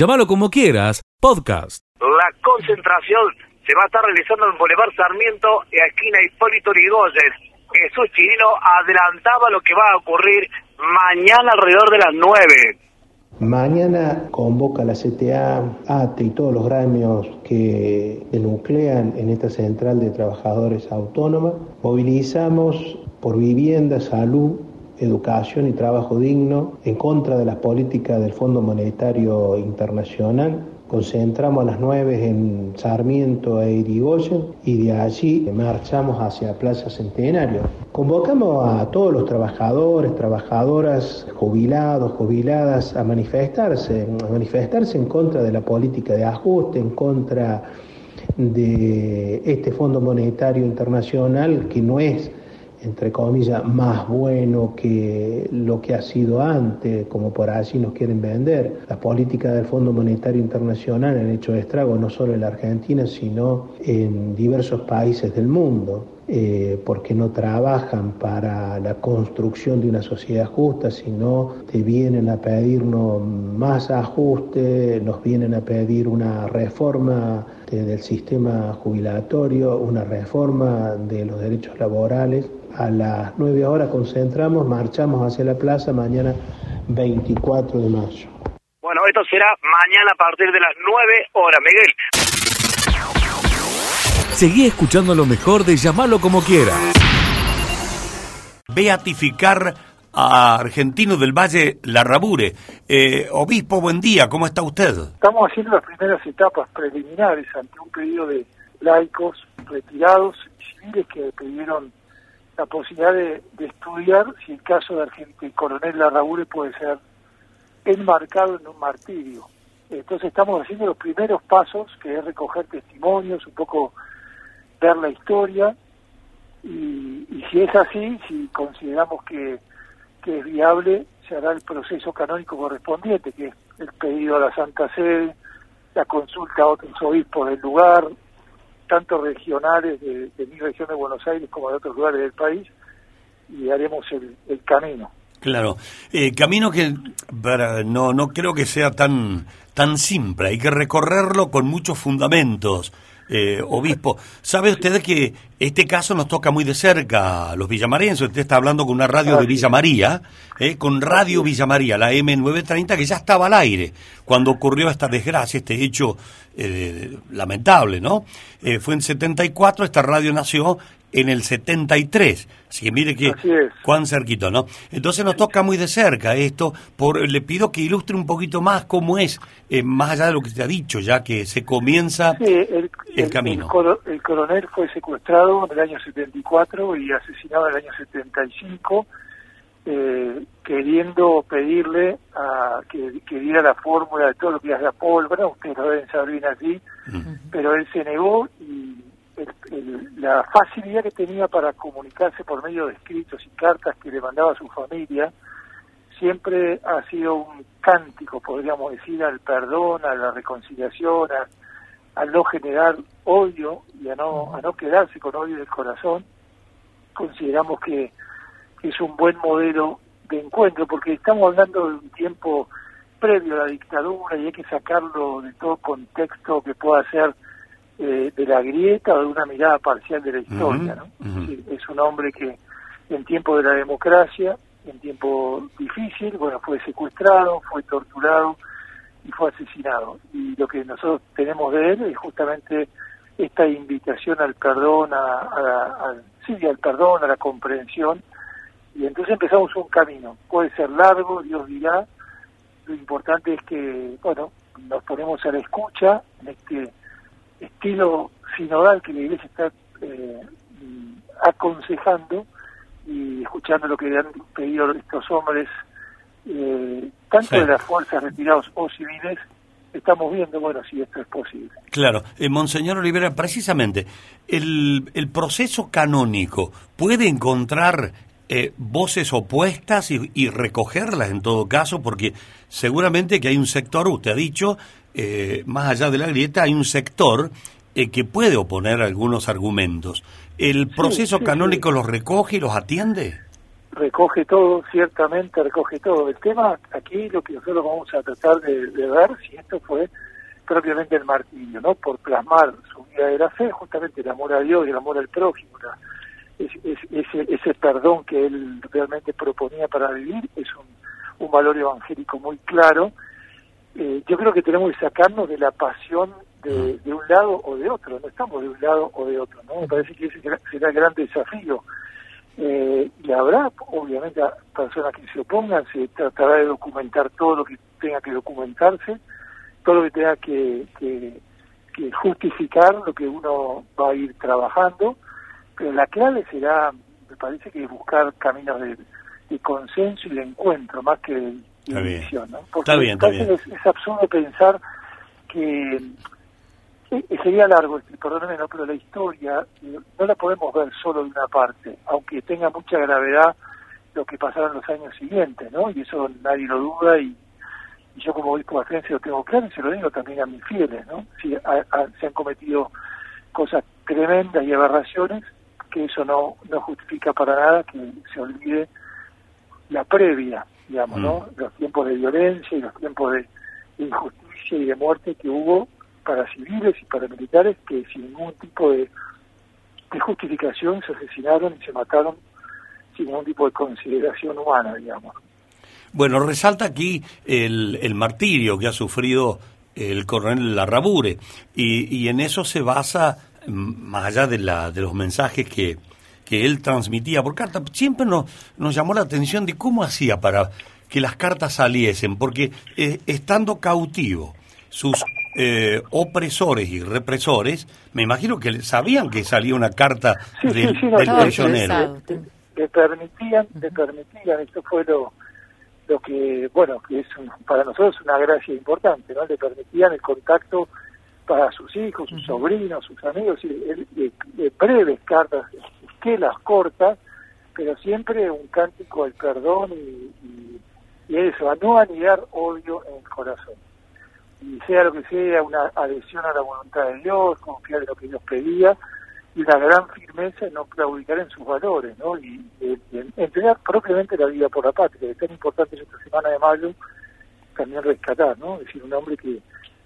Llámalo como quieras, podcast. La concentración se va a estar realizando en Boulevard Sarmiento, esquina Hipólito Yrigoyen. Jesús Chirino adelantaba lo que va a ocurrir mañana alrededor de las 9. Mañana convoca la CTA, ATE y todos los gremios que se nuclean en esta central de trabajadores autónoma. Movilizamos por vivienda, salud, educación y trabajo digno en contra de las políticas del Fondo Monetario Internacional. Concentramos a las 9 en Sarmiento e Irigoyen y de allí marchamos hacia Plaza Centenario. Convocamos a todos los trabajadores, trabajadoras, jubilados, jubiladas a manifestarse, a manifestarse en contra de la política de ajuste, en contra de este Fondo Monetario Internacional que no es entre comillas, más bueno que lo que ha sido antes, como por así nos quieren vender. Las políticas del Fondo Monetario Internacional han hecho estragos no solo en la Argentina, sino en diversos países del mundo. Eh, porque no trabajan para la construcción de una sociedad justa, sino te vienen a pedirnos más ajuste, nos vienen a pedir una reforma del sistema jubilatorio, una reforma de los derechos laborales a las 9 horas concentramos, marchamos hacia la plaza mañana 24 de mayo. Bueno, esto será mañana a partir de las 9 horas, Miguel. Seguí escuchando lo mejor de llamarlo como quiera. Beatificar a Argentino del Valle Larrabure. Eh, obispo, buen día, ¿cómo está usted? Estamos haciendo las primeras etapas preliminares ante un pedido de laicos retirados y civiles que pidieron la posibilidad de, estudiar si el caso de Argentina, coronel Larraúre puede ser enmarcado en un martirio. Entonces estamos haciendo los primeros pasos, que es recoger testimonios, un poco ver la historia, y, si es así, si consideramos que, que es viable, se hará el proceso canónico correspondiente, que es el pedido a la Santa Sede, la consulta a otros obispos del lugar, tanto regionales de, mi región de Buenos Aires como de otros lugares del país, y haremos el, camino. Claro, eh, camino que para, no, no creo que sea tan, tan simple, hay que recorrerlo con muchos fundamentos. Eh, obispo. ¿Sabe usted que este caso nos toca muy de cerca a los villamarenses? Usted está hablando con una radio de Villa María, eh, con Radio Villa María, la M930, que ya estaba al aire cuando ocurrió esta desgracia, este hecho eh, lamentable, ¿no? fue en 74, esta radio nació en el 73. Así que mire que cuán cerquito, ¿no? Entonces nos toca muy de cerca esto. Por, le pido que ilustre un poquito más cómo es, eh, más allá de lo que se ha dicho, ya que se comienza el, camino. El, coronel fue secuestrado en el año 74 y asesinado en el año 75, eh, queriendo pedirle a que, diera la fórmula de todo lo que hace la pólvora, ustedes lo deben saber bien así, pero él se negó y la facilidad que tenía para comunicarse por medio de escritos y cartas que le mandaba a su familia siempre ha sido un cántico, podríamos decir, al perdón, a la reconciliación, a, no generar odio y a no, a no quedarse con odio del corazón. Consideramos que, es un buen modelo de encuentro, porque estamos hablando de un tiempo previo a la dictadura y hay que sacarlo de todo contexto que pueda ser eh, de la grieta o de una mirada parcial de la historia. ¿no? es un hombre que en tiempo de la democracia, en tiempo difícil, bueno, fue secuestrado, fue torturado y fue asesinado. Y lo que nosotros tenemos de él es justamente esta invitación al perdón, a, sí, al perdón, a la comprensión. Y entonces empezamos un camino. Puede ser largo, Dios dirá. Lo importante es que, bueno, nos ponemos a la escucha en este estilo sinodal que la Iglesia está eh, aconsejando y escuchando lo que han pedido estos hombres, eh, tanto de las fuerzas retirados o civiles, estamos viendo, bueno, si esto es posible. Claro, eh, Monseñor Olivera, precisamente, el, el proceso canónico puede encontrar voces opuestas y, y, recogerlas en todo caso, porque seguramente que hay un sector, usted ha dicho, eh, más allá de la grieta, hay un sector eh, que puede oponer algunos argumentos. ¿El proceso canónico los recoge y los atiende? recoge todo, ciertamente recoge todo. El tema aquí lo que nosotros vamos a tratar de, ver si esto fue propiamente el martirio, ¿no? Por plasmar su vida de la fe, justamente el amor a Dios y el amor al prójimo, ese, ese perdón que él realmente proponía para vivir es un, un valor evangélico muy claro. Eh, yo creo que tenemos que sacarnos de la pasión de, de, un lado o de otro, no estamos de un lado o de otro, ¿no? Me parece que ese será el gran desafío eh, y habrá, obviamente, personas que se opongan, se tratará de documentar todo lo que tenga que documentarse, todo lo que tenga que, que, justificar lo que uno va a ir trabajando, pero la clave será, me parece que buscar caminos de, consenso y de encuentro, más que de división, ¿no? Porque es absurdo pensar que sería largo, este, perdóneme, no, pero la historia no la podemos ver solo de una parte, aunque tenga mucha gravedad lo que pasará en los años siguientes, ¿no? Y eso nadie lo duda y, yo como obispo de lo tengo claro y se lo digo también a mis fieles, ¿no? Si se han cometido cosas tremendas y aberraciones, que eso no, no justifica para nada que se olvide la previa, digamos, ¿no? Mm. Los tiempos de violencia y los tiempos de injusticia y de muerte que hubo para civiles y para militares que sin ningún tipo de, justificación se asesinaron y se mataron sin ningún tipo de consideración humana, digamos. Bueno, resalta aquí el, el martirio que ha sufrido el coronel Larrabure y, y en eso se basa, mm, más allá de, la, de los mensajes que, que él transmitía por carta, siempre nos, nos llamó la atención de cómo hacía para que las cartas saliesen, porque eh, estando cautivo, sus eh, opresores y represores, me imagino que sabían que salía una carta del, prisionero. Le, permitían, le permitían, esto fue lo, lo que, bueno, que es para nosotros una gracia importante, ¿no? Le permitían el contacto para sus hijos, sus sobrinos, sus amigos, y, breves cartas, esquelas cortas, pero siempre un cántico al perdón y, y eso, a no anidar odio en el corazón y sea lo que sea, una adhesión a la voluntad de Dios, confiar en lo que Dios pedía, y una gran firmeza en no claudicar en sus valores, ¿no? Y, entregar propiamente la vida por la patria, que es tan importante esta semana de mayo también rescatar, ¿no? Es decir, un hombre que,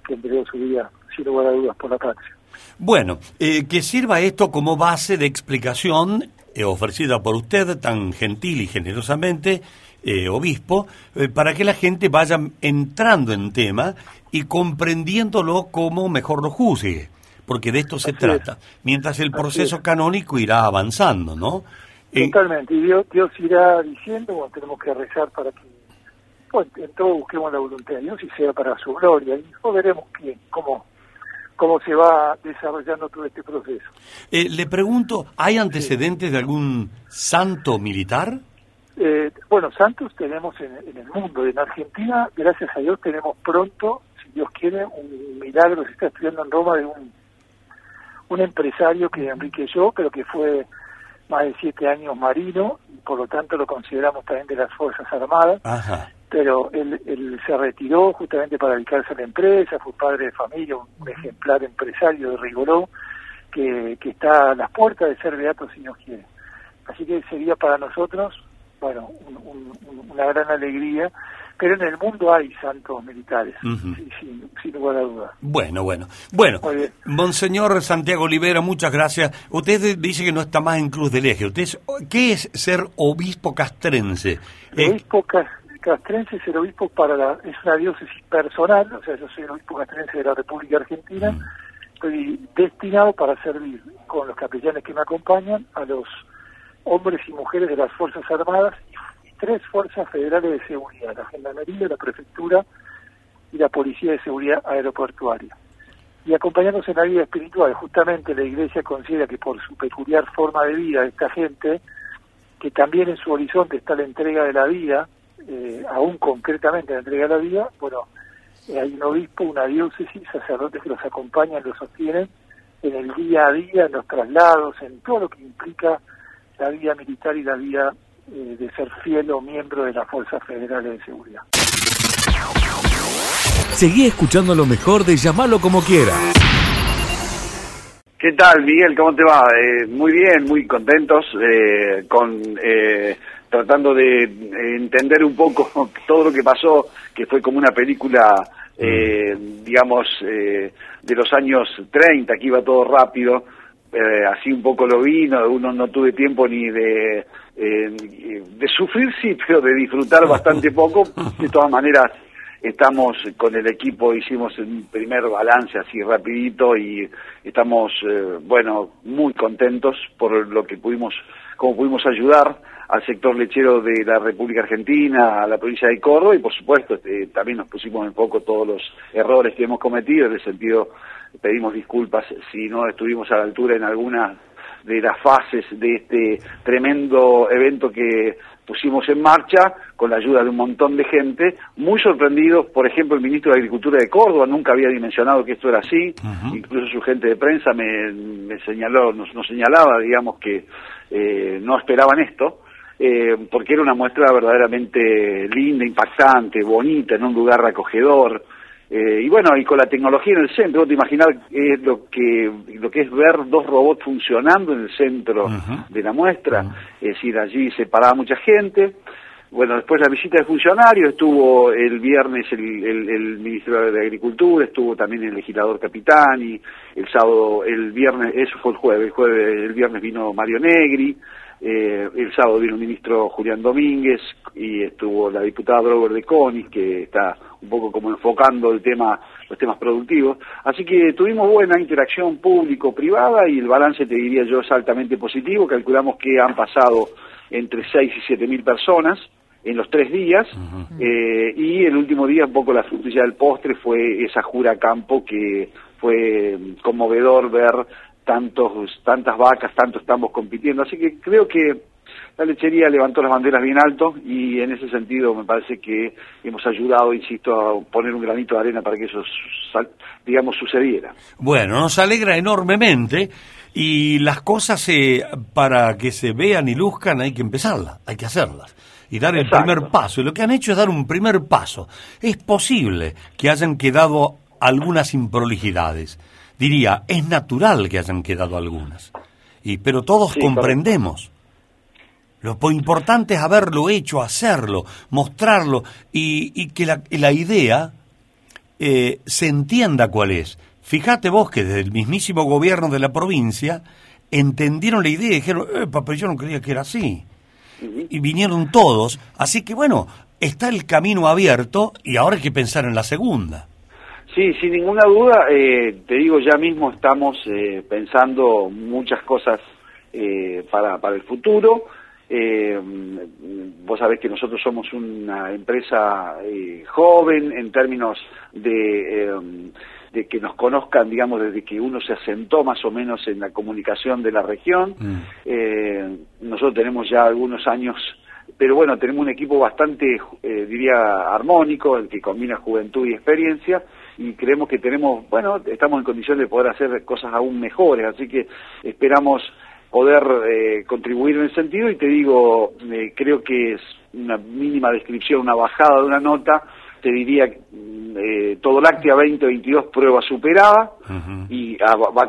que entregó su vida, sin lugar a dudas, por la patria. Bueno, eh, que sirva esto como base de explicación eh, ofrecida por usted tan gentil y generosamente eh, obispo, eh, para que la gente vaya entrando en tema y comprendiéndolo como mejor lo juzgue, porque de esto se trata, mientras el proceso canónico irá avanzando, ¿no? Eh, Totalmente, y Dios, irá diciendo, bueno, tenemos que rezar para que, bueno, en todo busquemos la voluntad de Dios y sea para su gloria, y después veremos quién, cómo, cómo se va desarrollando todo este proceso. le pregunto, ¿hay antecedentes de algún santo militar? Eh, bueno, Santos tenemos en, el mundo, en Argentina, gracias a Dios, tenemos pronto, si Dios quiere, un milagro se está estudiando en Roma de un, un empresario que enriqueció, pero que fue más de siete años marino, y por lo tanto lo consideramos también de las Fuerzas Armadas. Pero él, él, se retiró justamente para dedicarse a la empresa, fue padre de familia, un, ejemplar empresario de Rigoló, que, que está a las puertas de ser beato si Dios quiere. Así que sería para nosotros bueno, una gran alegría, pero en el mundo hay santos militares, sin, lugar a dudas. Bueno, bueno. Bueno, Monseñor Santiago Olivera, muchas gracias. Usted dice que no está más en Cruz del Eje. ¿Usted ¿Qué es ser obispo castrense? Obispo castrense es el obispo para la... es una diócesis personal, o sea, yo soy el obispo castrense de la República Argentina, estoy destinado para servir con los capellanes que me acompañan a los hombres y mujeres de las Fuerzas Armadas y tres fuerzas federales de seguridad, la Gendarmería, la Prefectura y la Policía de Seguridad Aeroportuaria. Y acompañándose en la vida espiritual, justamente la Iglesia considera que por su peculiar forma de vida de esta gente, que también en su horizonte está la entrega de la vida, eh, aún concretamente la entrega de la vida, bueno, eh, hay un obispo, una diócesis, sacerdotes que los acompañan, los sostienen en el día a día, en los traslados, en todo lo que implica la vida militar y la vida eh, de ser fiel o miembro de las Fuerzas Federales de Seguridad. Seguí escuchando lo mejor de llamarlo como quiera. ¿Qué tal, Miguel? ¿Cómo te va? Eh, muy bien, muy contentos eh, con tratando de entender un poco todo lo que pasó, que fue como una película, eh, digamos, eh, de los años 30, que iba todo rápido, eh, así un poco lo vi, no, uno no tuve tiempo ni de, de sufrir, sí, pero de disfrutar bastante poco, de todas maneras estamos con el equipo, hicimos un primer balance así rapidito y estamos, bueno, muy contentos por lo que pudimos, como pudimos ayudar al sector lechero de la República Argentina, a la provincia de Córdoba y por supuesto este, también nos pusimos en foco todos los errores que hemos cometido, en el sentido pedimos disculpas si no estuvimos a la altura en alguna de las fases de este tremendo evento que pusimos en marcha con la ayuda de un montón de gente, muy sorprendidos, por ejemplo, el ministro de Agricultura de Córdoba nunca había dimensionado que esto era así, incluso su gente de prensa me, señaló, nos, señalaba, digamos, que eh, no esperaban esto, eh, porque era una muestra verdaderamente linda, impactante, bonita, en un lugar acogedor. Eh, y bueno, y con la tecnología en el centro, te imaginar eh, lo que lo que es ver dos robots funcionando en el centro de la muestra, es decir, allí se paraba mucha gente. Bueno, después la visita de funcionarios, estuvo el viernes el, el, ministro de Agricultura, estuvo también el legislador Capitani, el sábado, el viernes, eso fue el jueves, el jueves, el viernes vino Mario Negri, eh, el sábado vino el ministro Julián Domínguez y estuvo la diputada Brover de Conis, que está un poco como enfocando el tema, los temas productivos. Así que tuvimos buena interacción público-privada y el balance, te diría yo, es altamente positivo. Calculamos que han pasado entre 6 y 7 mil personas en los tres días eh, y el último día un poco la frutilla del postre fue esa jura campo que fue conmovedor ver tantos, tantas vacas, tanto estamos compitiendo. Así que creo que la lechería levantó las banderas bien alto y en ese sentido me parece que hemos ayudado, insisto, a poner un granito de arena para que eso, digamos, sucediera. Bueno, nos alegra enormemente y las cosas para que se vean y luzcan hay que empezarlas, hay que hacerlas y dar el primer paso. Y lo que han hecho es dar un primer paso. Es posible que hayan quedado algunas improlijidades diría, es natural que hayan quedado algunas. Y, pero todos comprendemos. Lo importante es haberlo hecho, hacerlo, mostrarlo y, que la, idea eh, se entienda cuál es. Fíjate vos que desde el mismísimo gobierno de la provincia entendieron la idea y dijeron, eh, pero yo no creía que era así. Y vinieron todos. Así que bueno, está el camino abierto y ahora hay que pensar en la segunda. Sí, sin ninguna duda, eh, te digo, ya mismo estamos eh, pensando muchas cosas eh, para, para el futuro. vos sabés que nosotros somos una empresa joven en términos de, de que nos conozcan, digamos, desde que uno se asentó más o menos en la comunicación de la región. Mm. nosotros tenemos ya algunos años pero bueno, tenemos un equipo bastante, diría, armónico, el que combina juventud y experiencia, y creemos que tenemos, bueno, estamos en condición de poder hacer cosas aún mejores, así que esperamos poder eh, contribuir en ese sentido. Y te digo, eh, creo que es una mínima descripción, una bajada de una nota, te diría mm, eh, todo láctea 2022 prueba superada y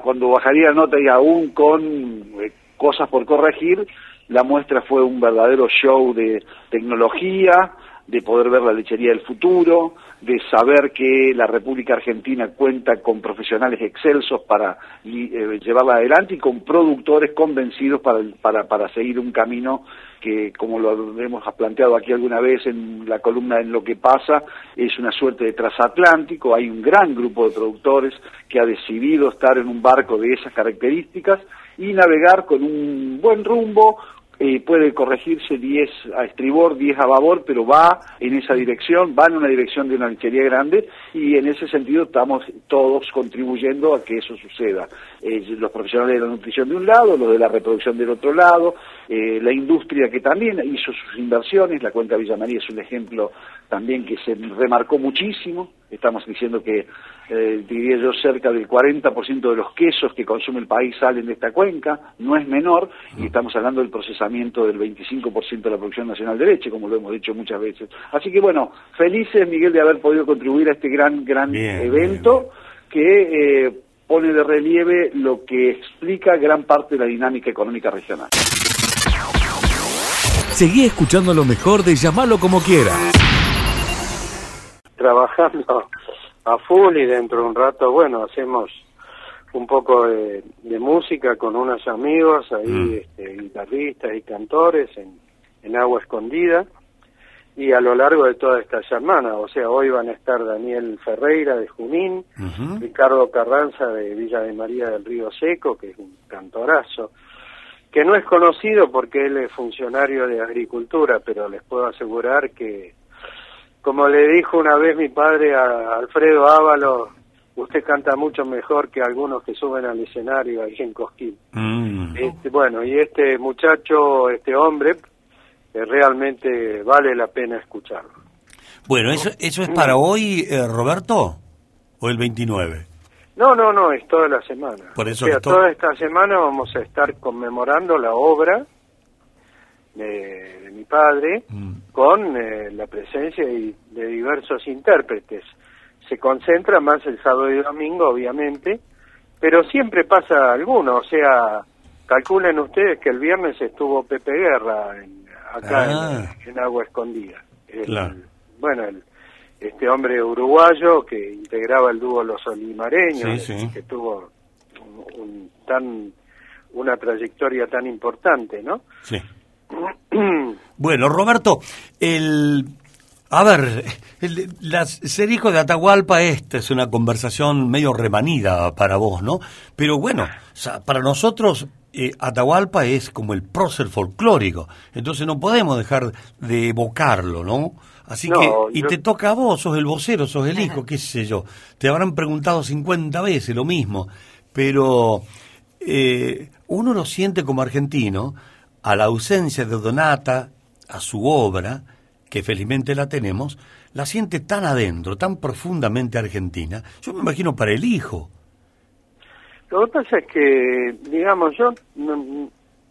cuando bajaría la nota y aún con eh, cosas por corregir, la muestra fue un verdadero show de tecnología, de poder ver la lechería del futuro, de saber que la República Argentina cuenta con profesionales excelsos para eh, llevarla adelante y con productores convencidos para, para, para seguir un camino que, como lo hemos planteado aquí alguna vez en la columna en lo que pasa, es una suerte de transatlántico. Hay un gran grupo de productores que ha decidido estar en un barco de esas características y navegar con un buen rumbo, eh, puede corregirse 10 a estribor, 10 a babor, pero va en esa dirección, va en una dirección de una lechería grande y en ese sentido estamos todos contribuyendo a que eso suceda. Eh, los profesionales de la nutrición de un lado, los de la reproducción del otro lado, eh, la industria que también hizo sus inversiones, la cuenca Villa María es un ejemplo también que se remarcó muchísimo, estamos diciendo que eh, diría yo cerca del 40% de los quesos que consume el país salen de esta cuenca, no es menor, y estamos hablando del procesamiento del 25% de la producción nacional de leche, como lo hemos dicho muchas veces. Así que bueno, felices Miguel de haber podido contribuir a este gran, gran evento que... Eh, pone de relieve lo que explica gran parte de la dinámica económica regional. Seguí escuchando lo mejor de llamarlo como quiera. Trabajando a full y dentro de un rato, bueno, hacemos un poco de, música con unos amigos, ahí Mm. este, guitarristas y cantores en, en Agua Escondida. Y a lo largo de toda esta semana, o sea, hoy van a estar Daniel Ferreira de Junín. Ricardo Carranza de Villa de María del Río Seco, que es un cantorazo, que no es conocido porque él es funcionario de agricultura, pero les puedo asegurar que, como le dijo una vez mi padre a Alfredo Ávalo, usted canta mucho mejor que algunos que suben al escenario ahí en Cosquín. Mm. Este, bueno, y este muchacho, este hombre, eh, realmente vale la pena escucharlo. Bueno, ¿eso, ¿eso es para hoy, eh, Roberto? ¿O el 29? No, no, no, es toda la semana. Por eso o sea, toda esta semana vamos a estar conmemorando la obra de, de mi padre Mm. con eh, la presencia y- de diversos intérpretes. Se concentra más el sábado y domingo, obviamente, pero siempre pasa alguno, o sea, calculen ustedes que el viernes estuvo Pepe Guerra en- acá Ah. en, en Agua Escondida. El- Claro. Bueno, el- este hombre uruguayo que integraba el dúo Los Olimareños, Sí, sí. que tuvo un- un tan una trayectoria tan importante, ¿no? Sí. Bueno, Roberto, el... A ver, el- la- ser hijo de Atahualpa, esta es una conversación medio remanida para vos, ¿no? Pero bueno, o sea, para nosotros eh, Atahualpa es como el prócer folclórico, entonces no podemos dejar de evocarlo, ¿no? Así No, que, y yo- te toca a vos, sos el vocero, sos el hijo, qué sé yo. Te habrán preguntado 50 veces lo mismo, pero eh, uno lo siente como argentino a la ausencia de Donata, a su obra, que felizmente la tenemos, la siente tan adentro, tan profundamente argentina. Yo me imagino para el hijo. Lo que pasa es que, digamos, yo mm,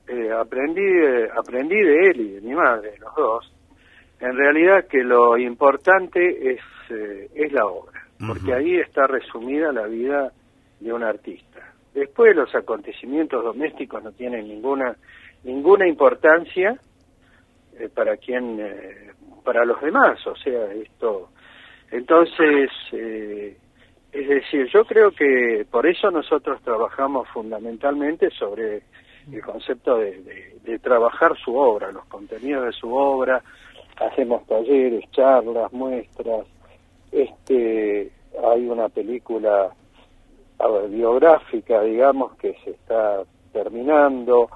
eh, aprendí, de- aprendí de él y de mi madre, los dos, en realidad que lo importante es, eh, es la obra, porque ahí está resumida la vida de un artista. Después los acontecimientos domésticos no tienen ninguna ninguna importancia eh, para quien eh, para los demás, o sea, esto entonces eh, es decir, yo creo que por eso nosotros trabajamos fundamentalmente sobre el concepto de, de- de trabajar su obra, los contenidos de su obra, hacemos talleres, charlas, muestras, este, hay una película biográfica, digamos, que se está terminando,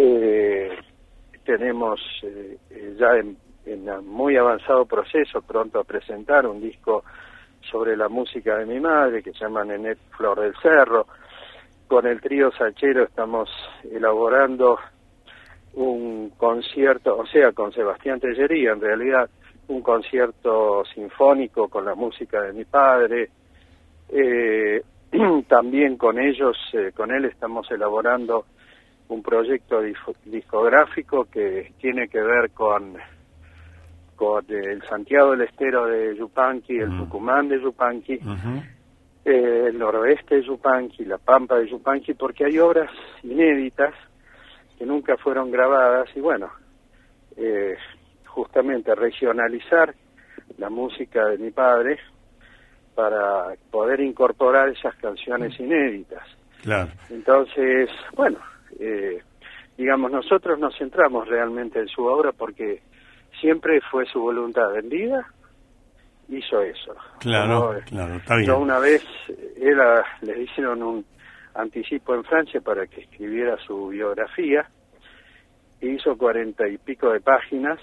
eh, tenemos eh, eh, ya en, muy avanzado proceso pronto a presentar un disco sobre la música de mi madre que se llama Nenet Flor del Cerro. Con el trío Sachero estamos elaborando un concierto, o sea, con Sebastián Tellería, en realidad un concierto sinfónico con la música de mi padre. Eh, también con ellos, eh, con él estamos elaborando un proyecto discográfico que tiene que ver con con el Santiago del Estero de Yupanqui, el Mm. Tucumán de Yupanqui, eh, el noroeste de Yupanqui, la Pampa de Yupanqui, porque hay obras inéditas que nunca fueron grabadas y bueno, eh, justamente regionalizar la música de mi padre para poder incorporar esas canciones inéditas. Claro. Entonces, bueno, eh, digamos, nosotros nos centramos realmente en su obra porque siempre fue su voluntad en vida, hizo eso. Claro, eh, claro, está bien. Yo una vez, eh, él a- le hicieron un anticipo en Francia para que escribiera su biografía, hizo cuarenta y pico de páginas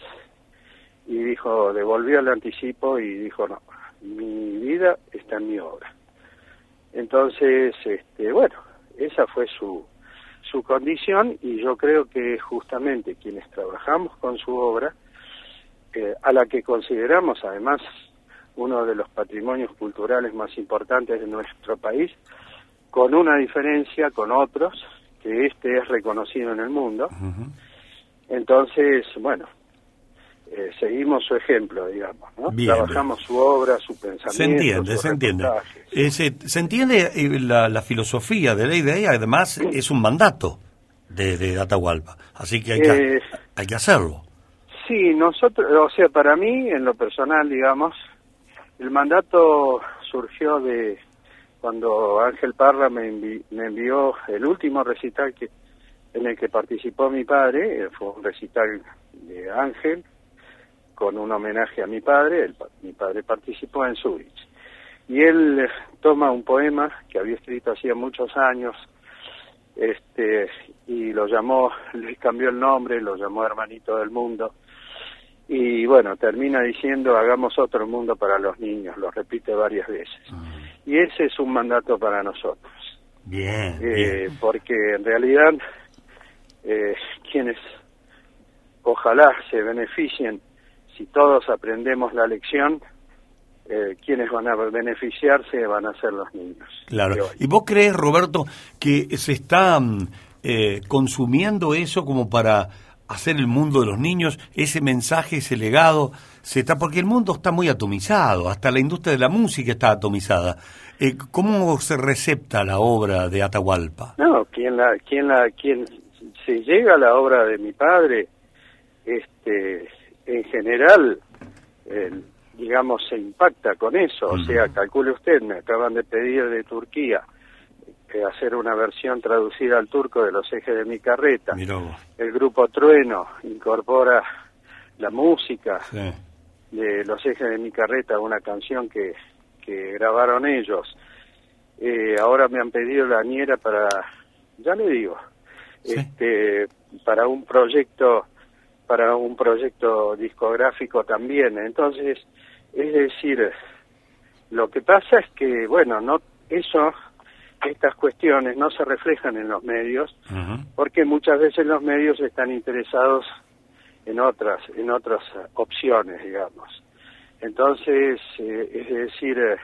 y dijo, devolvió el anticipo y dijo, no, mi vida está en mi obra. Entonces, este, bueno, esa fue su, su condición y yo creo que justamente quienes trabajamos con su obra, eh, a la que consideramos además uno de los patrimonios culturales más importantes de nuestro país, con una diferencia con otros, que este es reconocido en el mundo. Entonces, bueno, eh, seguimos su ejemplo, digamos, ¿no? Bien, Trabajamos su obra, su pensamiento. Se entiende, se entiende. Eh, se, se entiende eh, la, la filosofía de la idea además es un mandato de, de Atahualpa. Así que hay que, Eh, hay que hacerlo. Sí, nosotros, o sea, para mí, en lo personal, digamos, el mandato surgió de cuando Ángel Parra me, me envió el último recital que en el que participó mi padre, eh, fue un recital de Ángel, con un homenaje a mi padre, mi padre participó en Zurich. Y él eh, toma un poema que había escrito hacía muchos años, este, y lo llamó, le cambió el nombre, lo llamó Hermanito del Mundo, y bueno, termina diciendo hagamos otro mundo para los niños, lo repite varias veces. Ah. Y ese es un mandato para nosotros. Bien, eh, Porque en realidad eh, quienes ojalá se beneficien, si todos aprendemos la lección, eh, quienes van a beneficiarse van a ser los niños. Claro. ¿Y vos crees, Roberto, que se está mm, eh, consumiendo eso como para hacer el mundo de los niños, ese mensaje, ese legado, se está porque el mundo está muy atomizado, hasta la industria de la música está atomizada. Eh, ¿Cómo se recepta la obra de Atahualpa? No, quien la, quien la, quien se llega a la obra de mi padre, este, en general, digamos, se impacta con eso. O sea, calcule usted, me acaban de pedir de Turquía hacer una versión traducida al turco de los ejes de mi carreta. El grupo Trueno incorpora la música de los ejes de mi carreta, una canción que, que grabaron ellos. Eh, ahora me han pedido la niera para, ya le digo, este, para un proyecto, para un proyecto discográfico también. Entonces, es decir, lo que pasa es que, bueno, no, eso estas cuestiones no se reflejan en los medios porque muchas veces los medios están interesados en otras en otras opciones digamos. Entonces eh, es decir eh,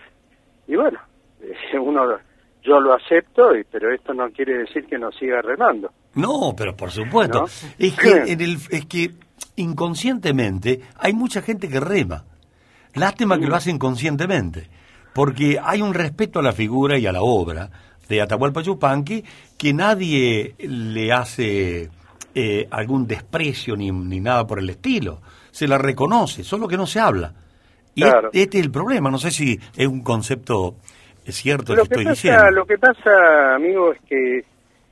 y bueno eh, uno yo lo acepto y, pero esto no quiere decir que no siga remando no pero por supuesto es que en el, es que inconscientemente hay mucha gente que rema lástima que lo hace inconscientemente porque hay un respeto a la figura y a la obra de Atahualpa Yupanqui que nadie le hace eh, algún desprecio ni, ni, nada por el estilo. Se la reconoce, solo que no se habla. Y este es el problema. No sé si es un concepto cierto lo que, estoy pasa, diciendo. Lo que pasa, amigo, es que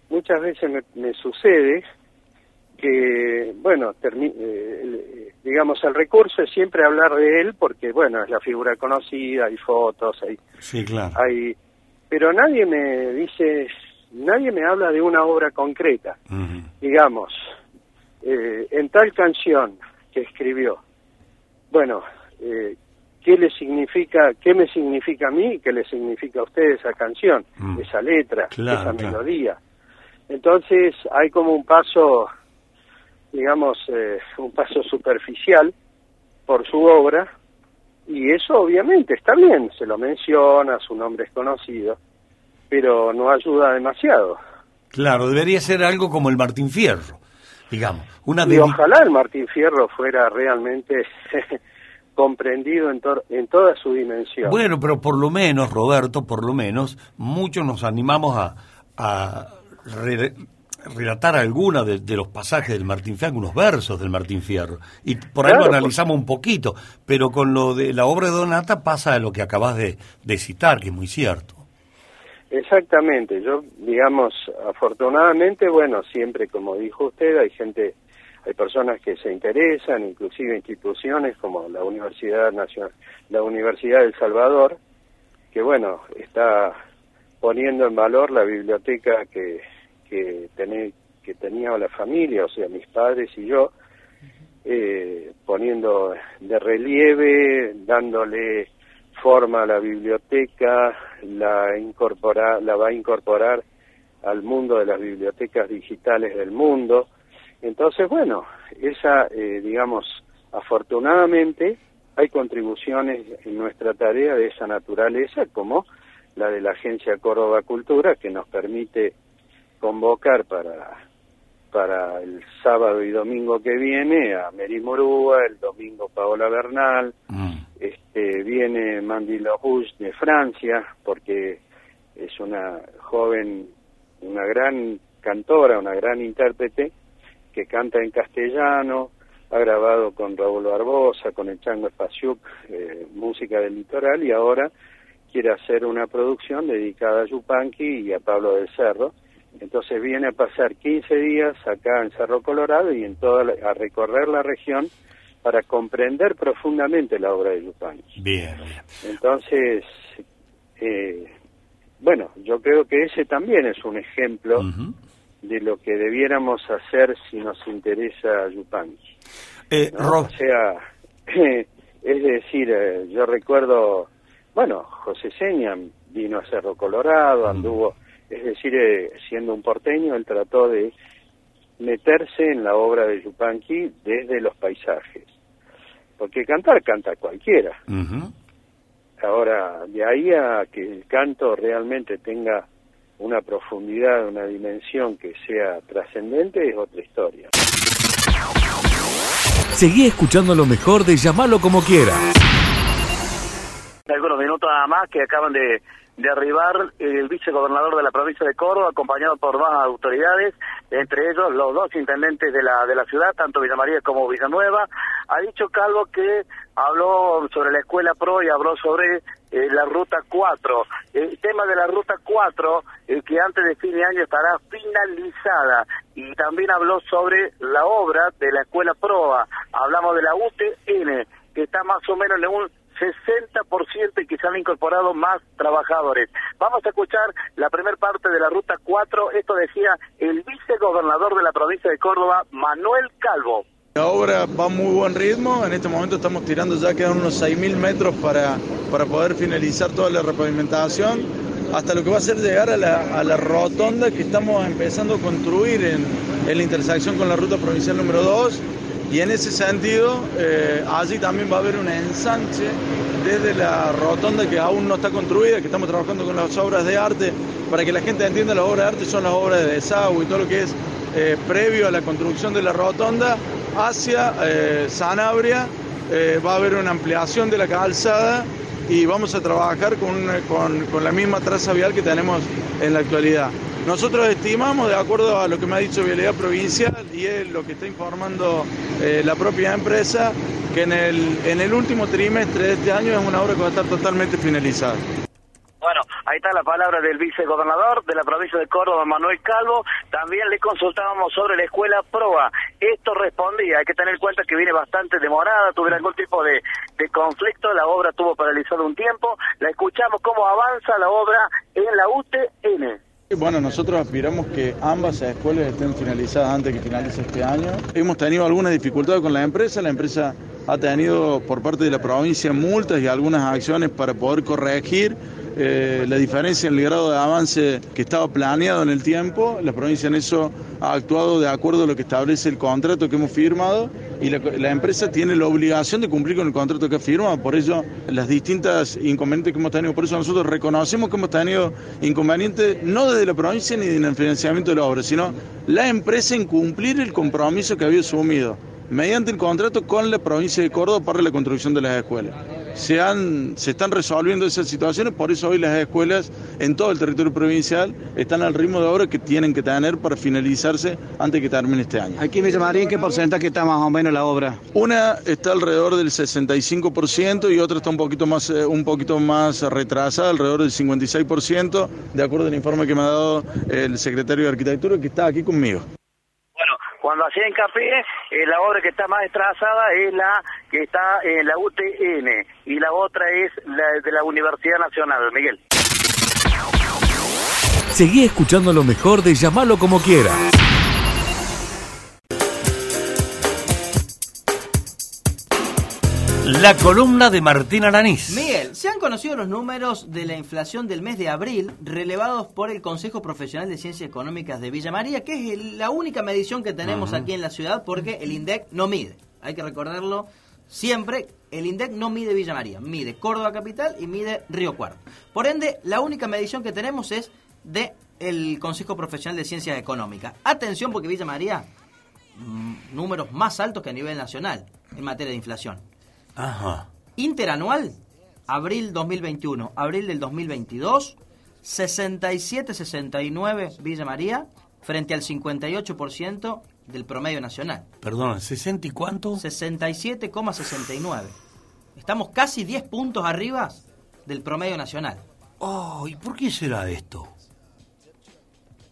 muchas veces me, sucede que, bueno, eh, digamos, el recurso es siempre hablar de él porque, bueno, es la figura conocida, hay fotos, hay, sí, claro. hay pero nadie me dice, nadie me habla de una obra concreta. Digamos, eh, en tal canción que escribió, bueno, eh, ¿qué le significa, qué me significa a mí y qué le significa a usted esa canción, mm. esa letra, esa melodía? Entonces hay como un paso, digamos, eh, un paso superficial por su obra, y eso obviamente está bien, se lo menciona, su nombre es conocido, pero no ayuda demasiado. Claro, debería ser algo como el Martín Fierro, digamos. Una y ojalá el Martín Fierro fuera realmente comprendido en, en toda su dimensión. Bueno, pero por lo menos, Roberto, por lo menos, muchos nos animamos a, a relatar alguna de, los pasajes del Martín Fierro, algunos versos del Martín Fierro, y por ahí lo analizamos un poquito, pero con lo de la obra de Donata pasa lo que acabas de, citar, que es muy cierto. Exactamente, yo digamos, afortunadamente, bueno, siempre como dijo usted, hay gente, hay personas que se interesan, inclusive instituciones como la Universidad Nacional, la Universidad del Salvador, que bueno, está poniendo en valor la biblioteca que que, que tenía la familia, o sea, mis padres y yo, eh, poniendo de relieve, dándole forma a la biblioteca, la, incorpora, la va a incorporar al mundo de las bibliotecas digitales del mundo. Entonces, bueno, esa, eh, digamos, afortunadamente hay contribuciones en nuestra tarea de esa naturaleza, como la de la Agencia Córdoba Cultura, que nos permite convocar para, para el sábado y domingo que viene a Mary Morúa, el domingo Paola Bernal, mm. este, viene Mandy Rouge de Francia, porque es una joven, una gran cantora, una gran intérprete, que canta en castellano, ha grabado con Raúl Barbosa, con el Chango Espaciuc, eh, música del litoral, y ahora quiere hacer una producción dedicada a Yupanqui y a Pablo del Cerro. Entonces viene a pasar 15 días acá en Cerro Colorado y en toda a recorrer la región para comprender profundamente la obra de Yupanqui. Bien, Entonces, eh, bueno, yo creo que ese también es un ejemplo de lo que debiéramos hacer si nos interesa Yupanqui. Eh, O sea, es decir, eh, yo recuerdo, bueno, José Seña vino a Cerro Colorado, anduvo, es decir, eh, siendo un porteño, él trató de meterse en la obra de Yupanqui desde los paisajes. Porque cantar canta cualquiera. Ahora, de ahí a que el canto realmente tenga una profundidad, una dimensión que sea trascendente es otra historia. Seguí escuchando lo mejor de llamarlo como quiera. Algunos minutos nada más que acaban de, de arribar el vicegobernador de la provincia de Córdoba, acompañado por más autoridades, entre ellos los dos intendentes de la, de la ciudad, tanto Villa María como Villanueva. Ha dicho Calvo que habló sobre la escuela PRO y habló sobre eh, la ruta 4. El tema de la ruta 4, eh, que antes de fin de año estará finalizada. Y también habló sobre la obra de la escuela PROA. Hablamos de la UTN, que está más o menos en un 60% y que se han incorporado más trabajadores. Vamos a escuchar la primera parte de la ruta 4. Esto decía el vicegobernador de la provincia de Córdoba, Manuel Calvo. La obra va a muy buen ritmo, en este momento estamos tirando ya quedan unos 6.000 metros para, para poder finalizar toda la repavimentación, hasta lo que va a ser llegar a la, a la rotonda que estamos empezando a construir en, en la intersección con la ruta provincial número 2 y en ese sentido eh, allí también va a haber un ensanche desde la rotonda que aún no está construida, que estamos trabajando con las obras de arte, para que la gente entienda las obras de arte son las obras de desagüe y todo lo que es eh, previo a la construcción de la rotonda hacia eh, Sanabria, eh, va a haber una ampliación de la calzada y vamos a trabajar con, con, con la misma traza vial que tenemos en la actualidad. Nosotros estimamos, de acuerdo a lo que me ha dicho Vialidad Provincial y es lo que está informando eh, la propia empresa, que en el, en el último trimestre de este año es una obra que va a estar totalmente finalizada. Bueno, ahí está la palabra del vicegobernador de la provincia de Córdoba, Manuel Calvo. También le consultábamos sobre la escuela PROA. Esto respondía, hay que tener en cuenta que viene bastante demorada, tuviera algún tipo de, conflicto, la obra tuvo paralizado un tiempo. La escuchamos cómo avanza la obra en la UTN. Bueno, nosotros aspiramos que ambas escuelas estén finalizadas antes que finalice este año. Hemos tenido algunas dificultades con la empresa. La empresa ha tenido por parte de la provincia multas y algunas acciones para poder corregir eh, la diferencia en el grado de avance que estaba planeado en el tiempo. La provincia en eso ha actuado de acuerdo a lo que establece el contrato que hemos firmado y la, empresa tiene la obligación de cumplir con el contrato que ha firmado. Por ello, las distintas inconvenientes que hemos tenido, por eso nosotros reconocemos que hemos tenido inconvenientes no desde la provincia ni en el financiamiento de la obra, sino la empresa en cumplir el compromiso que había asumido mediante el contrato con la provincia de Córdoba para la construcción de las escuelas. Se, han, se están resolviendo esas situaciones, por eso hoy las escuelas en todo el territorio provincial están al ritmo de obra que tienen que tener para finalizarse antes que termine este año. Aquí me llamaría en qué porcentaje está más o menos la obra. Una está alrededor del 65% y otra está un poquito más, un poquito más retrasada, alrededor del 56%, de acuerdo al informe que me ha dado el secretario de Arquitectura que está aquí conmigo cuando hacía hincapié, eh, la obra que está más trazada es la que está en la UTN y la otra es la de la Universidad Nacional. Miguel. Seguí escuchando lo mejor de llamarlo como quiera. La columna de Martín Aranís. Miguel, se han conocido los números de la inflación del mes de abril relevados por el Consejo Profesional de Ciencias Económicas de Villa María, que es la única medición que tenemos uh -huh. aquí en la ciudad porque el INDEC no mide. Hay que recordarlo siempre, el INDEC no mide Villa María, mide Córdoba Capital y mide Río Cuarto. Por ende, la única medición que tenemos es de el Consejo Profesional de Ciencias Económicas. Atención porque Villa María, mmm, números más altos que a nivel nacional en materia de inflación. Ajá. Interanual, abril 2021, abril del 2022, 67-69 Villa María, frente al 58% del promedio nacional. Perdón, ¿60 y cuánto? 67,69. Estamos casi 10 puntos arriba del promedio nacional. Oh, ¿y por qué será esto?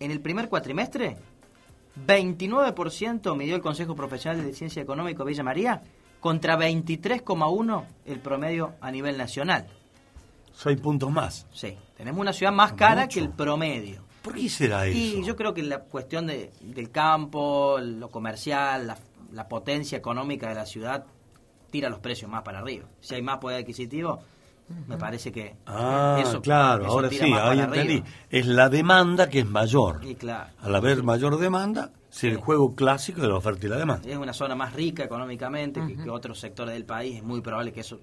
En el primer cuatrimestre, 29% midió el Consejo Profesional de Ciencia Económica Villa María contra 23,1 el promedio a nivel nacional. 6 puntos más. Sí, tenemos una ciudad más cara que el promedio. ¿Por qué será eso? Y yo creo que la cuestión de, del campo, lo comercial, la, la potencia económica de la ciudad tira los precios más para arriba. Si hay más poder adquisitivo, me parece que Ah, eso, claro, eso ahora sí, ahí entendí. Es la demanda que es mayor. Y claro. Al haber mayor demanda, es el juego clásico de la oferta y la demanda. Es una zona más rica económicamente que, que otros sectores del país. Es muy probable que eso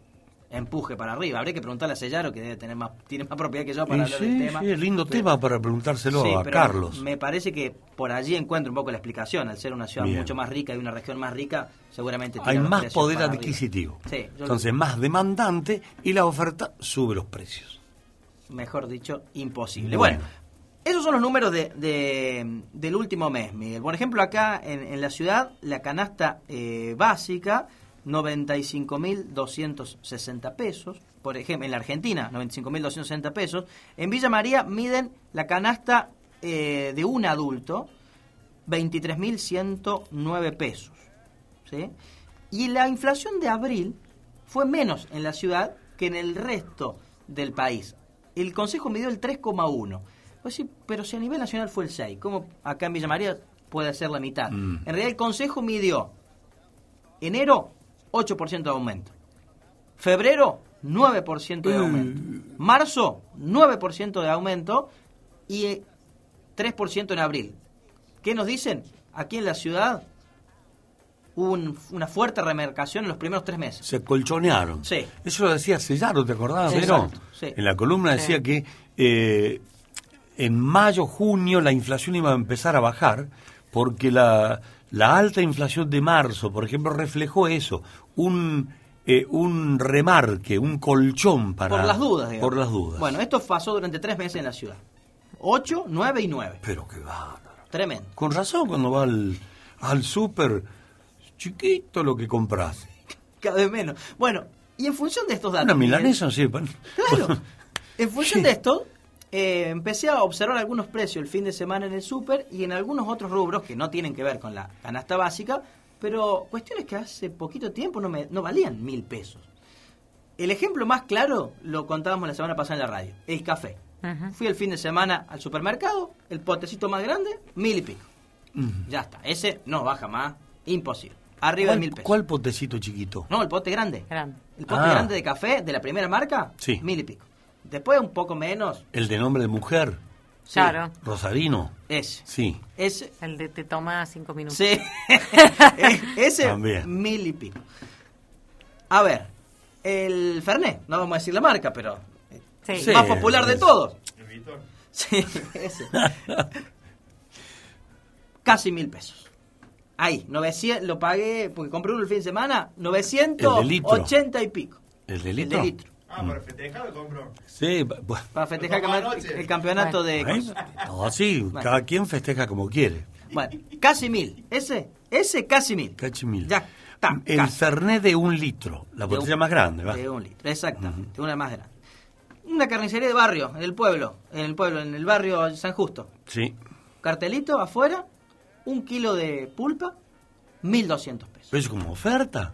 empuje para arriba. Habría que preguntarle a Sellaro, que debe tener más, tiene más propiedad que yo para Y hablar sí, del tema. sí, es lindo Pero- tema para preguntárselo Sí, a pero Carlos. Me parece que por allí encuentro un poco la explicación. Al ser una ciudad Bien. mucho más rica y una región más rica, seguramente Hay más poder adquisitivo. Sí, Entonces, más demandante y la oferta sube los precios. mejor dicho, imposible. Bueno. Bueno, esos son los números de, de- del último mes, Miguel. Por ejemplo, acá en, en la ciudad, la canasta eh, básica, 95.260 pesos. Por ejemplo, en la Argentina, 95.260 pesos. En Villa María miden la canasta eh, de un adulto, 23.109 pesos. ¿sí? Y la inflación de abril fue menos en la ciudad que en el resto del país. El Consejo midió el 3,1. Pues sí, pero si a nivel nacional fue el 6, ¿cómo acá en Villa María puede ser la mitad? Mm. En realidad el Consejo midió enero 8% de aumento, febrero 9% de aumento, marzo 9% de aumento y eh, 3% en abril. ¿Qué nos dicen? Aquí en la ciudad hubo un- una fuerte remercación en los primeros tres meses. Se colchonearon. Sí. Eso lo decía Sellaro, ¿te Vero? exacto, sí. En la columna decía Sí. que eh, en mayo, junio la inflación iba a empezar a bajar porque la, la alta inflación de marzo, por ejemplo, reflejó eso, un, eh, un remarque, un colchón para... por las dudas, digamos. Por las dudas. Bueno, esto pasó durante tres meses en la ciudad. 8, 9 y 9. Pero qué bárbaro. Tremendo. Con razón cuando va al, al súper, chiquito lo que compras. Cada vez menos. Bueno, y en función de estos datos... Una milanesa, sí. pan- Claro. En función de esto, eh, empecé a observar algunos precios el fin de semana en el súper y en algunos otros rubros que no tienen que ver con la canasta básica, pero cuestiones que hace poquito tiempo no, me, no valían mil pesos. El ejemplo más claro lo contábamos la semana pasada en la radio, el café. Fui el fin de semana al supermercado, el potecito más grande, mil y pico. Ya está, ese no baja más, imposible. Arriba de ¿Cuál, mil pesos. cuál potecito chiquito? No, el pote grande. Grande. El pote Ah. grande de café de la primera marca, Sí. mil y pico. Después un poco menos, El de nombre de mujer, sí, Claro. Rosarino. ese. Sí. Ese, El de te toma cinco minutos. sí. Ese, También. mil y pico. A ver, el Fernet, no vamos a decir la marca, pero Sí. Sí. más popular de es- todos. Sí, ese. Casi mil pesos. Ahí, 900, lo pagué porque compré uno el fin de semana, El de litro. 980 y pico. ¿El de El litro? de litro. Ah, para festejar lo compró. Sí, Para festejar el campeonato- el campeonato de... ¿eh? No, sí, Bueno. cada quien festeja como quiere. Bueno, casi mil. Ese, ese casi mil. Cachi mil. Ya está. El casi. Fernet de un litro, la De botella un- más grande, ¿va? De un litro, exactamente. Una más grande. Una carnicería de barrio, en el pueblo. En el pueblo, en el barrio San Justo. Sí. Cartelito afuera, un kilo de pulpa, 1.200 pesos. ¿Pero es como oferta?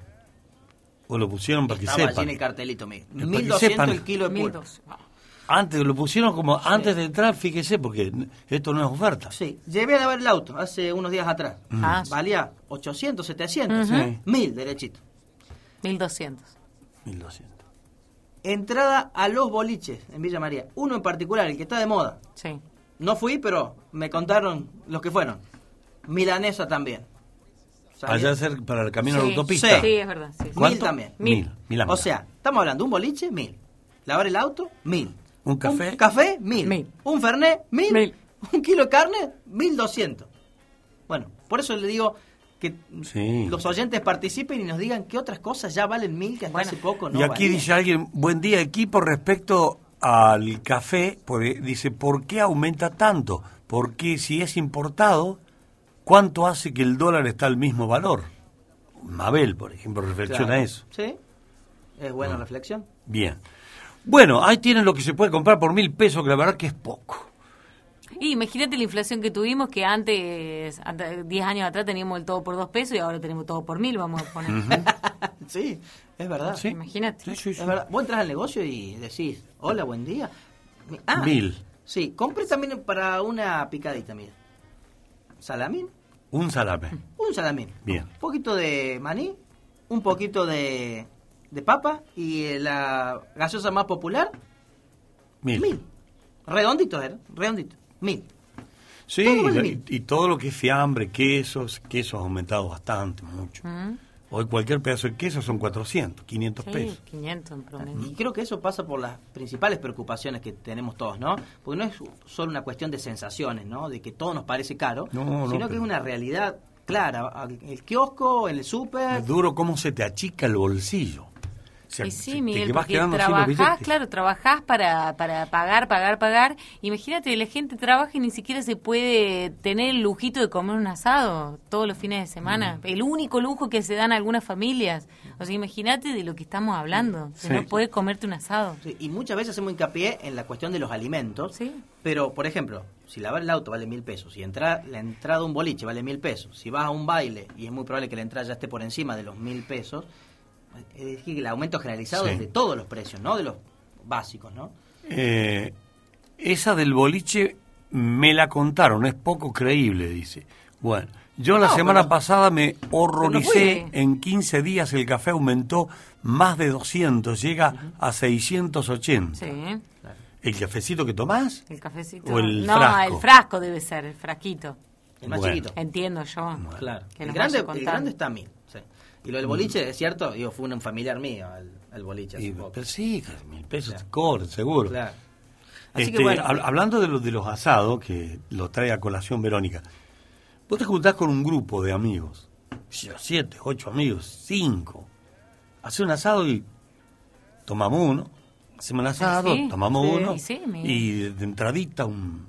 ¿O lo pusieron para que Estaba allí sepan? en el cartelito, que 1.200 sepan. el kilo de pulpa. 1200. Antes lo pusieron como antes de entrar, fíjese, porque esto no es oferta. Sí, llevé a lavar el auto hace unos días atrás. Ah, Valía 800, 700, Ujú. Sí. 1000 derechito. 1200. 1200. Entrada a los boliches en Villa María. Uno en particular, el que está de moda. Sí. No fui, pero me contaron los que fueron. Milanesa también. Allá hacer para el camino a la Sí. autopista. Sí, es verdad. sí, sí. Mil también. Mil. Mil a O sea, estamos hablando de un boliche, mil. Lavar el auto, mil. ¿Un café? Un café, mil. Mil. Un fernet, mil. Mil. Un kilo de carne, mil doscientos. Bueno, por eso le digo que Sí. los oyentes participen y nos digan qué otras cosas ya valen mil que hasta Bueno. hace poco no y aquí valían. dice alguien, buen día equipo, respecto al café, porque dice, ¿por qué aumenta tanto? Porque si es importado, ¿cuánto hace que el dólar está al mismo valor? Mabel, por ejemplo, reflexiona Claro. eso. Sí, es buena reflexión. Bien. Bueno, ahí tienen lo que se puede comprar por mil pesos, que la verdad que es poco. Y imagínate la inflación que tuvimos, que antes, ante- 10 años atrás teníamos el todo por dos pesos y ahora tenemos todo por mil, vamos a poner. Sí, es verdad. Sí. Imagínate. Es verdad. Vos entras al negocio y decís, hola, buen día. Ah, Mil. Sí, compré también para una picadita, mira. Salamín, Un salame. un salamín. Bien. Un poquito de maní, un poquito de, de papa y eh, la gaseosa más popular, Mil. mil. Redondito, ¿eh? Redondito. Mil. Sí, Todo y, mil. y todo lo que es fiambre, quesos, quesos ha aumentado bastante, mucho. Mm. Hoy cualquier pedazo de queso son 400, 500 Sí, pesos. 500 en promedio. Y creo que eso pasa por las principales preocupaciones que tenemos todos, ¿no? Porque no es solo una cuestión de sensaciones, ¿no? De que todo nos parece caro, No, no, sino que pero- es una realidad clara. El kiosco, el súper... Es duro cómo se te achica el bolsillo. O sea, Y sí, Miguel, porque trabajás, claro, trabajás para, para pagar, pagar, pagar. Imagínate, la gente trabaja y ni siquiera se puede tener el lujito de comer un asado todos los fines de semana. Mm. El único lujo que se dan algunas familias. O sea, imagínate de lo que estamos hablando, de Sí. no poder comerte un asado. Sí, y muchas veces hacemos hincapié en la cuestión de los alimentos. Pero, por ejemplo, si lavar el auto vale mil pesos, si entra, la entrada a un boliche vale mil pesos, si vas a un baile y es muy probable que la entrada ya esté por encima de los mil pesos, es decir, el aumento generalizado Sí. es de todos los precios, no de los básicos, ¿no? Eh, esa del boliche me la contaron, es poco creíble, dice. Bueno, yo la semana pero- pasada me horroricé, en 15 días el café aumentó más de 200, llega a 680. Sí, ¿El cafecito que tomás? el cafecito. ¿O el no, frasco? el frasco debe ser, el frasquito. El más Bueno. chiquito. Entiendo yo. Claro. Que El grande, el grande está a mil. sí. Y lo del boliche, es cierto, digo, fue un familiar mío al, al boliche hace Y- poco. pero sí, mil pesos te cobran, seguro. Claro. Así Este, que bueno. hab- hablando de los de los asados, que lo trae a colación Verónica, vos te juntás con un grupo de amigos, siete, ocho amigos, cinco, hace un asado y tomamos uno, hacemos el asado, sí, tomamos sí, uno, sí, y de entradita un...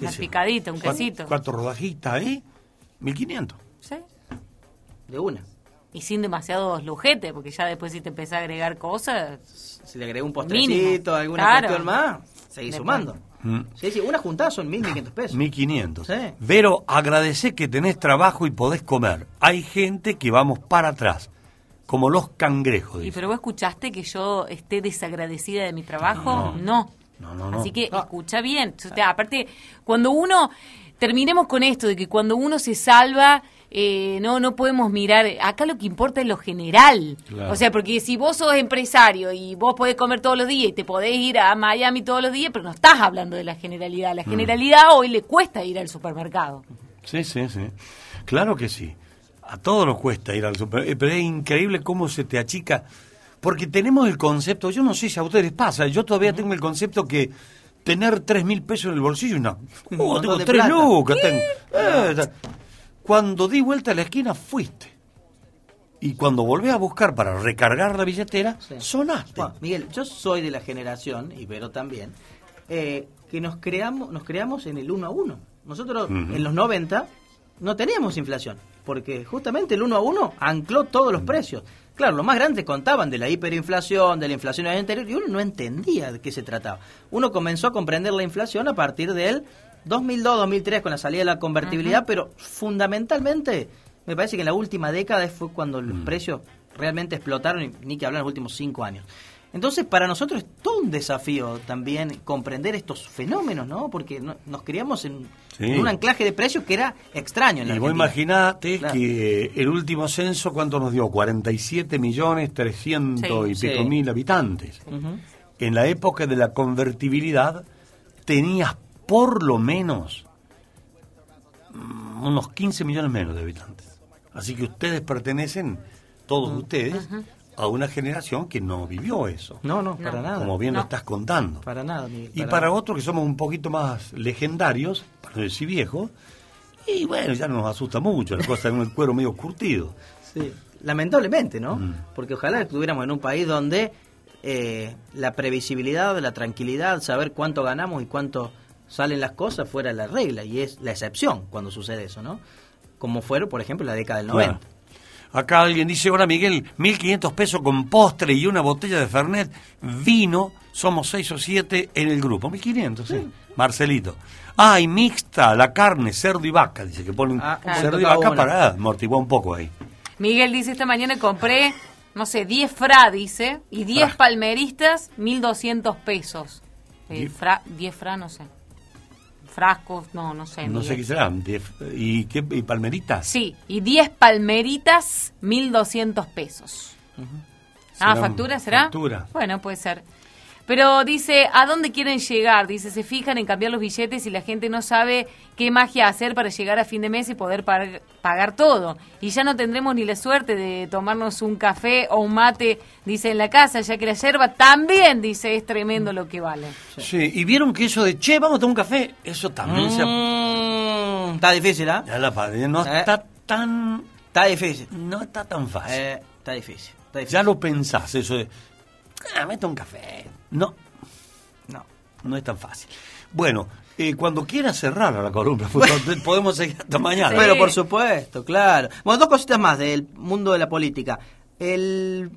Una sé, picadita, un cuatro- quesito. Cuatro rodajitas ahí, 1500. Sí. De una. Y sin demasiados lujetes, porque ya después si te empezás a agregar cosas... Si le agregó un Mínimo. postrecito, alguna Claro. cuestión más, seguís Después. sumando. Mm. Sí, sí, una juntada son 1.500 pesos. 1500. Sí. Vero, agradecé que tenés trabajo y podés comer. Hay gente que vamos para atrás, como los cangrejos. ¿Y pero vos escuchaste que yo esté desagradecida de mi trabajo? No. No, no, no. Así que escucha bien. O sea, aparte, cuando uno... Terminemos con esto, de que cuando uno se salva, eh, no no podemos mirar... Acá lo que importa es lo general. Claro. O sea, porque si vos sos empresario y vos podés comer todos los días y te podés ir a Miami todos los días, pero no estás hablando de la generalidad. La Mm. generalidad hoy le cuesta ir al supermercado. Sí, sí, sí. Claro que sí. A todos nos cuesta ir al super, eh, pero es increíble cómo se te achica. Porque tenemos el concepto, yo no sé si a ustedes les pasa, yo todavía tengo el concepto que tener tres mil pesos en el bolsillo, no. Oh, tengo tres lucas. Tengo. Eh, cuando di vuelta a la esquina, fuiste. Y cuando volvés a buscar para recargar la billetera, sonaste. Bueno, Miguel, yo soy de la generación, y Vero también, eh, que nos creamos, nos creamos en el uno a uno. Nosotros en los 90 no teníamos inflación, porque justamente el uno a uno ancló todos los precios. Claro, los más grandes contaban de la hiperinflación, de la inflación del año anterior, y uno no entendía de qué se trataba. Uno comenzó a comprender la inflación a partir del 2002-2003 con la salida de la convertibilidad, pero fundamentalmente me parece que en la última década fue cuando los precios realmente explotaron, y ni que hablar en los últimos cinco años. Entonces, para nosotros es todo un desafío también comprender estos fenómenos, ¿no? Porque no- nos criamos en, Sí. en un anclaje de precios que era extraño en la Y vos Argentina. imaginate Claro. que el último censo, ¿cuánto nos dio? 47 millones 300 y Sí, pico sí. mil habitantes. En la época de la convertibilidad tenías por lo menos mm, unos 15 millones menos de habitantes. Así que ustedes pertenecen, todos ustedes, a una generación que no vivió eso. No, no, para nada. Como bien lo estás contando. Para nada, Miguel, Y para nada. otros que somos un poquito más legendarios, para no decir viejos, y bueno, ya no nos asusta mucho, la cosa en el cuero medio curtido. Sí, lamentablemente, ¿no? Mm. Porque ojalá estuviéramos en un país donde eh, la previsibilidad, la tranquilidad, saber cuánto ganamos y cuánto salen las cosas fuera la regla y es la excepción cuando sucede eso, ¿no? como fueron, por ejemplo, en la década del 90. Claro. Acá alguien dice, hola Miguel, 1.500 pesos con postre y una botella de Fernet, vino, somos seis o siete en el grupo. 1.500, sí. Marcelito. Ah, y mixta, la carne, cerdo y vaca, dice que ponen Ah, un cerdo y vaca uno. para amortiguar un poco ahí. Miguel dice, esta mañana compré, no sé, 10 fra, dice, y 10 Fra. palmeristas, 1.200 pesos. Eh, Diez- fra, 10 fra, no sé. Frascos, no, no sé. No sé qué será. diez- ¿Y qué? ¿Y palmeritas? Sí, y 10 palmeritas, 1.200 pesos. Ah, Será ¿factura será? factura. Bueno, puede ser. Pero dice, ¿a dónde quieren llegar? Dice, se fijan en cambiar los billetes y la gente no sabe qué magia hacer para llegar a fin de mes y poder par- pagar todo. Y ya no tendremos ni la suerte de tomarnos un café o un mate, dice, en la casa, ya que la yerba también, dice, es tremendo lo que vale. Sí, y vieron que eso de, che, vamos a tomar un café, eso también se. Mm, está difícil, ¿ah? Ya la padre, no Eh. está tan... Está difícil. No está tan fácil. Eh, está difícil. Está difícil. Ya lo pensás, eso de, ah, mete un café. No, No. no es tan fácil. Bueno, eh, cuando quieras cerrar la columna, pues, podemos seguir hasta mañana. Pero por supuesto, claro. Bueno, dos cositas más del mundo de la política. El,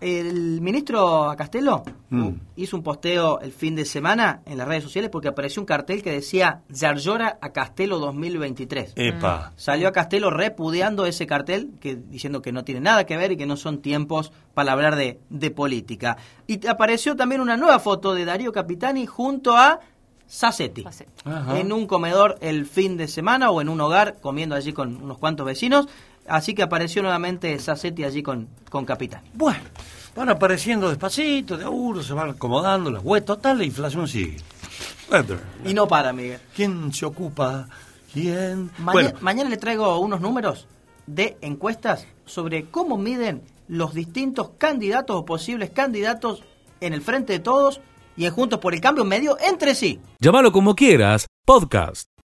el ministro Castelo Mm. hizo un posteo el fin de semana en las redes sociales porque apareció un cartel que decía Yarlora a Castelo 2023. Epa. Salió a Castelo repudiando ese cartel, que diciendo que no tiene nada que ver y que no son tiempos para hablar de, de política. Y apareció también una nueva foto de Darío Capitani junto a Sassetti. En un comedor el fin de semana o en un hogar comiendo allí con unos cuantos vecinos. Así que apareció nuevamente Sassetti allí con, con Capitani. Bueno, van apareciendo despacito, de a uno, se van acomodando las web. Total, la inflación sigue. Weather. Y no para, Miguel. ¿Quién se ocupa? ¿Quién? Maña- Bueno, mañana le traigo unos números de encuestas sobre cómo miden los distintos candidatos o posibles candidatos en el frente de todos y en Juntos por el Cambio medio entre sí. Llámalo como quieras, podcast.